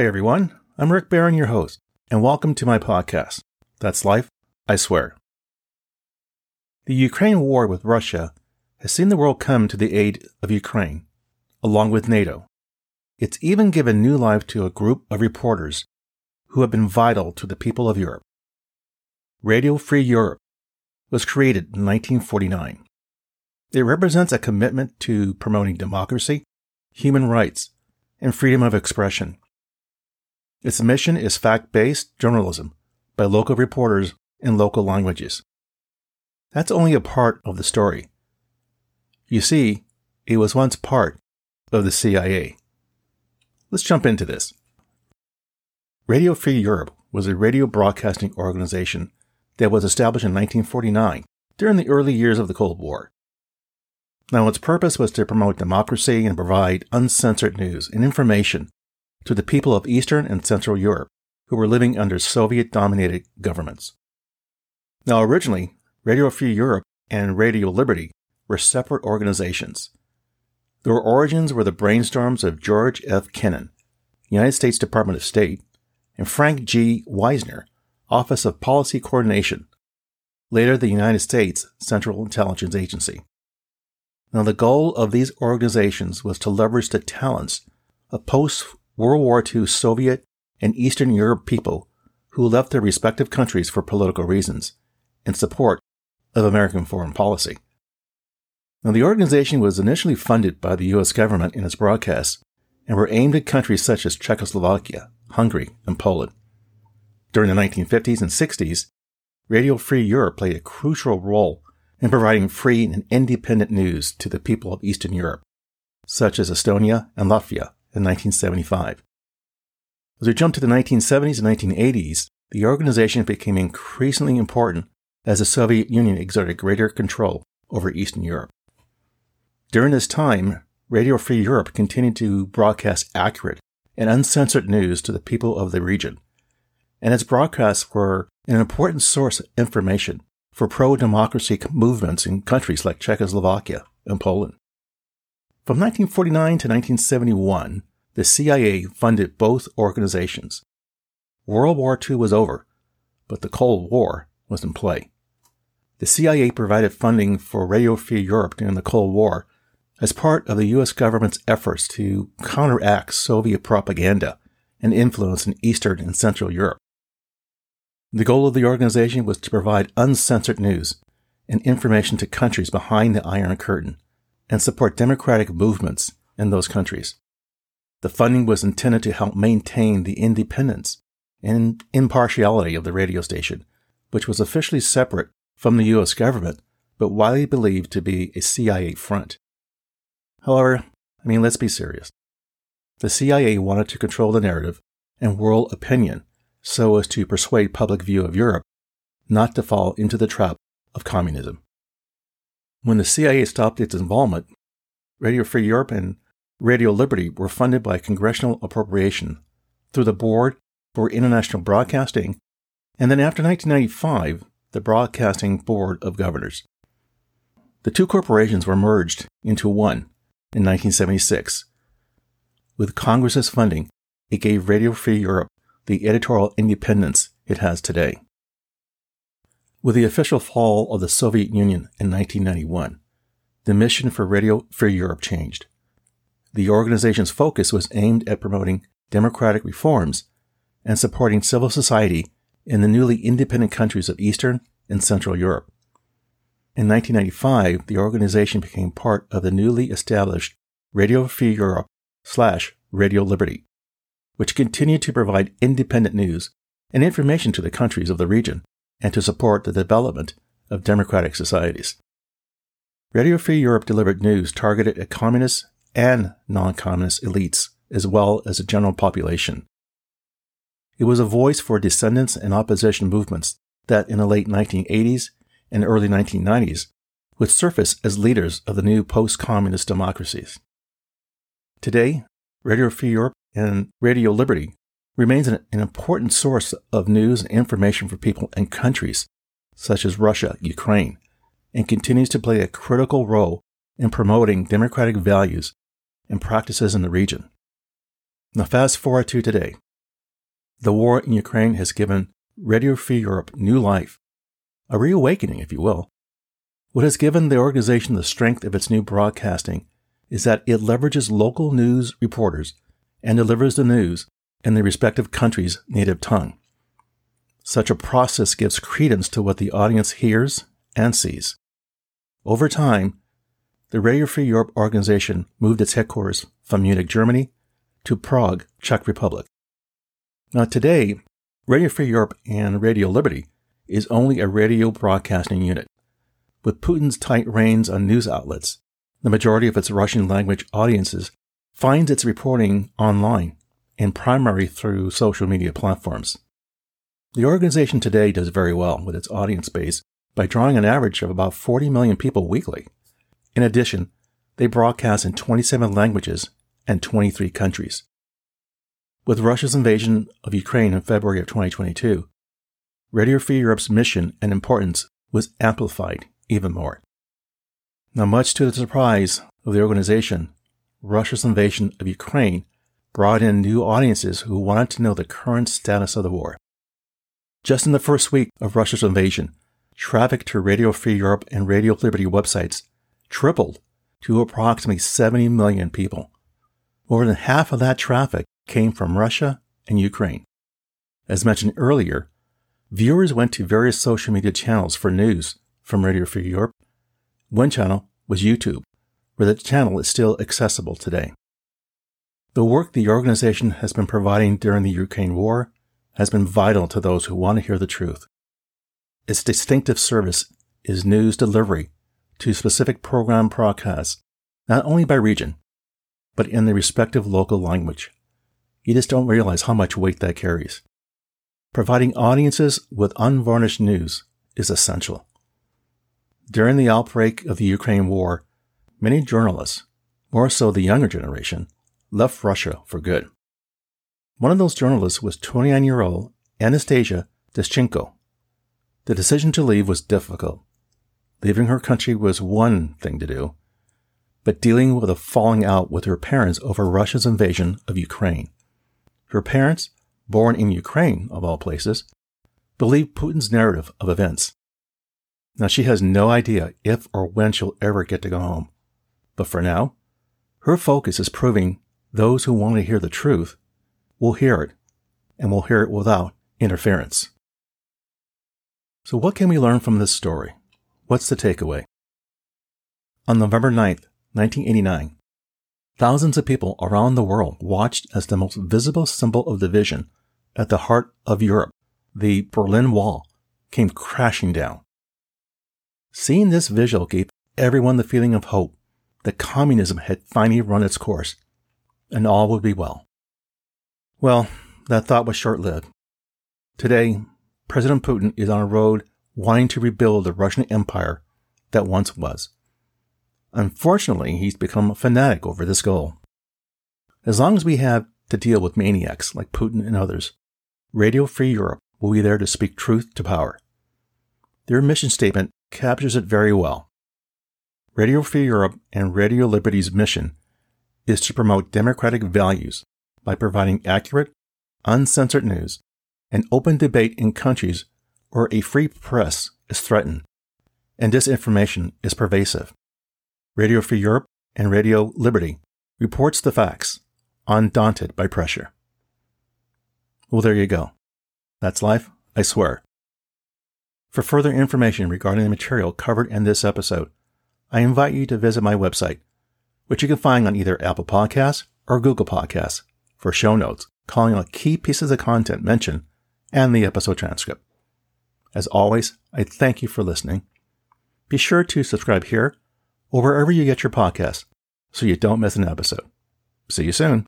Hi, everyone. I'm Rick Barron, your host, and welcome to my podcast. That's Life, I Swear. The Ukraine war with Russia has seen the world come to the aid of Ukraine, along with NATO. It's even given new life to a group of reporters who have been vital to the people of Europe. Radio Free Europe was created in 1949. It represents a commitment to promoting democracy, human rights, and freedom of expression. Its mission is fact based journalism by local reporters in local languages. That's only a part of the story. You see, it was once part of the CIA. Let's jump into this. Radio Free Europe was a radio broadcasting organization that was established in 1949 during the early years of the Cold War. Now, its purpose was to promote democracy and provide uncensored news and information to the people of Eastern and Central Europe who were living under Soviet dominated governments. Now, originally, Radio Free Europe and Radio Liberty were separate organizations. Their origins were the brainstorms of George F. Kennan, United States Department of State, and Frank G. Wisner, Office of Policy Coordination, later the United States Central Intelligence Agency. Now, the goal of these organizations was to leverage the talents of post World War II Soviet and Eastern Europe people who left their respective countries for political reasons in support of American foreign policy. Now, the organization was initially funded by the U.S. government in its broadcasts and were aimed at countries such as Czechoslovakia, Hungary, and Poland. During the 1950s and 60s, Radio Free Europe played a crucial role in providing free and independent news to the people of Eastern Europe, such as Estonia and Latvia, in 1975. As we jump to the 1970s and 1980s, the organization became increasingly important as the Soviet Union exerted greater control over Eastern Europe. During this time, Radio Free Europe continued to broadcast accurate and uncensored news to the people of the region, and its broadcasts were an important source of information for pro democracy movements in countries like Czechoslovakia and Poland. From 1949 to 1971, the CIA funded both organizations. World War II was over, but the Cold War was in play. The CIA provided funding for Radio Free Europe during the Cold War as part of the U.S. government's efforts to counteract Soviet propaganda and influence in Eastern and Central Europe. The goal of the organization was to provide uncensored news and information to countries behind the Iron Curtain and support democratic movements in those countries. The funding was intended to help maintain the independence and impartiality of the radio station, which was officially separate from the U.S. government, but widely believed to be a CIA front. However, I mean, let's be serious. The CIA wanted to control the narrative and world opinion so as to persuade public view of Europe not to fall into the trap of communism. When the CIA stopped its involvement, Radio Free Europe and Radio Liberty were funded by congressional appropriation through the Board for International Broadcasting, and then after 1995, the Broadcasting Board of Governors. The two corporations were merged into one in 1976. With Congress's funding, it gave Radio Free Europe the editorial independence it has today. With the official fall of the Soviet Union in 1991, the mission for Radio Free Europe changed. The organization's focus was aimed at promoting democratic reforms and supporting civil society in the newly independent countries of Eastern and Central Europe. In 1995, the organization became part of the newly established Radio Free Europe slash Radio Liberty, which continued to provide independent news and information to the countries of the region and to support the development of democratic societies. Radio Free Europe delivered news targeted at communist and non communist elites, as well as the general population. It was a voice for descendants and opposition movements that in the late 1980s and early 1990s would surface as leaders of the new post communist democracies. Today, Radio Free Europe and Radio Liberty remains an, an important source of news and information for people and countries such as Russia, Ukraine, and continues to play a critical role in promoting democratic values and practices in the region. Now, fast forward to today. The war in Ukraine has given Radio Free Europe new life, a reawakening, if you will. What has given the organization the strength of its new broadcasting is that it leverages local news reporters and delivers the news in the respective country's native tongue. Such a process gives credence to what the audience hears and sees. Over time, the Radio Free Europe organization moved its headquarters from Munich, Germany to Prague, Czech Republic. Now today, Radio Free Europe and Radio Liberty is only a radio broadcasting unit. With Putin's tight reins on news outlets, the majority of its Russian language audiences finds its reporting online and primarily through social media platforms. The organization today does very well with its audience base by drawing an average of about 40 million people weekly. In addition, they broadcast in 27 languages and 23 countries. With Russia's invasion of Ukraine in February of 2022, Radio Free Europe's mission and importance was amplified even more. Now, much to the surprise of the organization, Russia's invasion of Ukraine brought in new audiences who wanted to know the current status of the war. Just in the first week of Russia's invasion, traffic to Radio Free Europe and Radio Liberty websites tripled to approximately 70 million people. More than half of that traffic came from Russia and Ukraine. As mentioned earlier, viewers went to various social media channels for news from Radio Free Europe. One channel was YouTube, where the channel is still accessible today. The work the organization has been providing during the Ukraine war has been vital to those who want to hear the truth. Its distinctive service is news delivery to specific program broadcasts, not only by region, but in the respective local language. You just don't realize how much weight that carries. Providing audiences with unvarnished news is essential. During the outbreak of the Ukraine war, many journalists, more so the younger generation, left Russia for good. One of those journalists was 29 year old Anastasia Deschenko. The decision to leave was difficult. Leaving her country was one thing to do, but dealing with a falling out with her parents over Russia's invasion of Ukraine. Her parents, born in Ukraine, of all places, believe Putin's narrative of events. Now, she has no idea if or when she'll ever get to go home. But for now, her focus is proving those who want to hear the truth will hear it, and will hear it without interference. So, what can we learn from this story? What's the takeaway? On November 9th, 1989, thousands of people around the world watched as the most visible symbol of division at the heart of Europe, the Berlin Wall, came crashing down. Seeing this visual gave everyone the feeling of hope that communism had finally run its course and all would be well. Well, that thought was short lived. Today, President Putin is on a road wanting to rebuild the Russian empire that once was. Unfortunately, he's become a fanatic over this goal. As long as we have to deal with maniacs like Putin and others, Radio Free Europe will be there to speak truth to power. Their mission statement captures it very well. Radio Free Europe and Radio Liberty's mission is to promote democratic values by providing accurate, uncensored news and open debate in countries where a free press is threatened and disinformation is pervasive. Radio Free Europe and Radio Liberty reports the facts, undaunted by pressure. Well, there you go. That's life, I swear. For further information regarding the material covered in this episode, I invite you to visit my website, which you can find on either Apple Podcasts or Google Podcasts for show notes, calling out key pieces of content mentioned and the episode transcript. As always, I thank you for listening. Be sure to subscribe here or wherever you get your podcasts so you don't miss an episode. See you soon.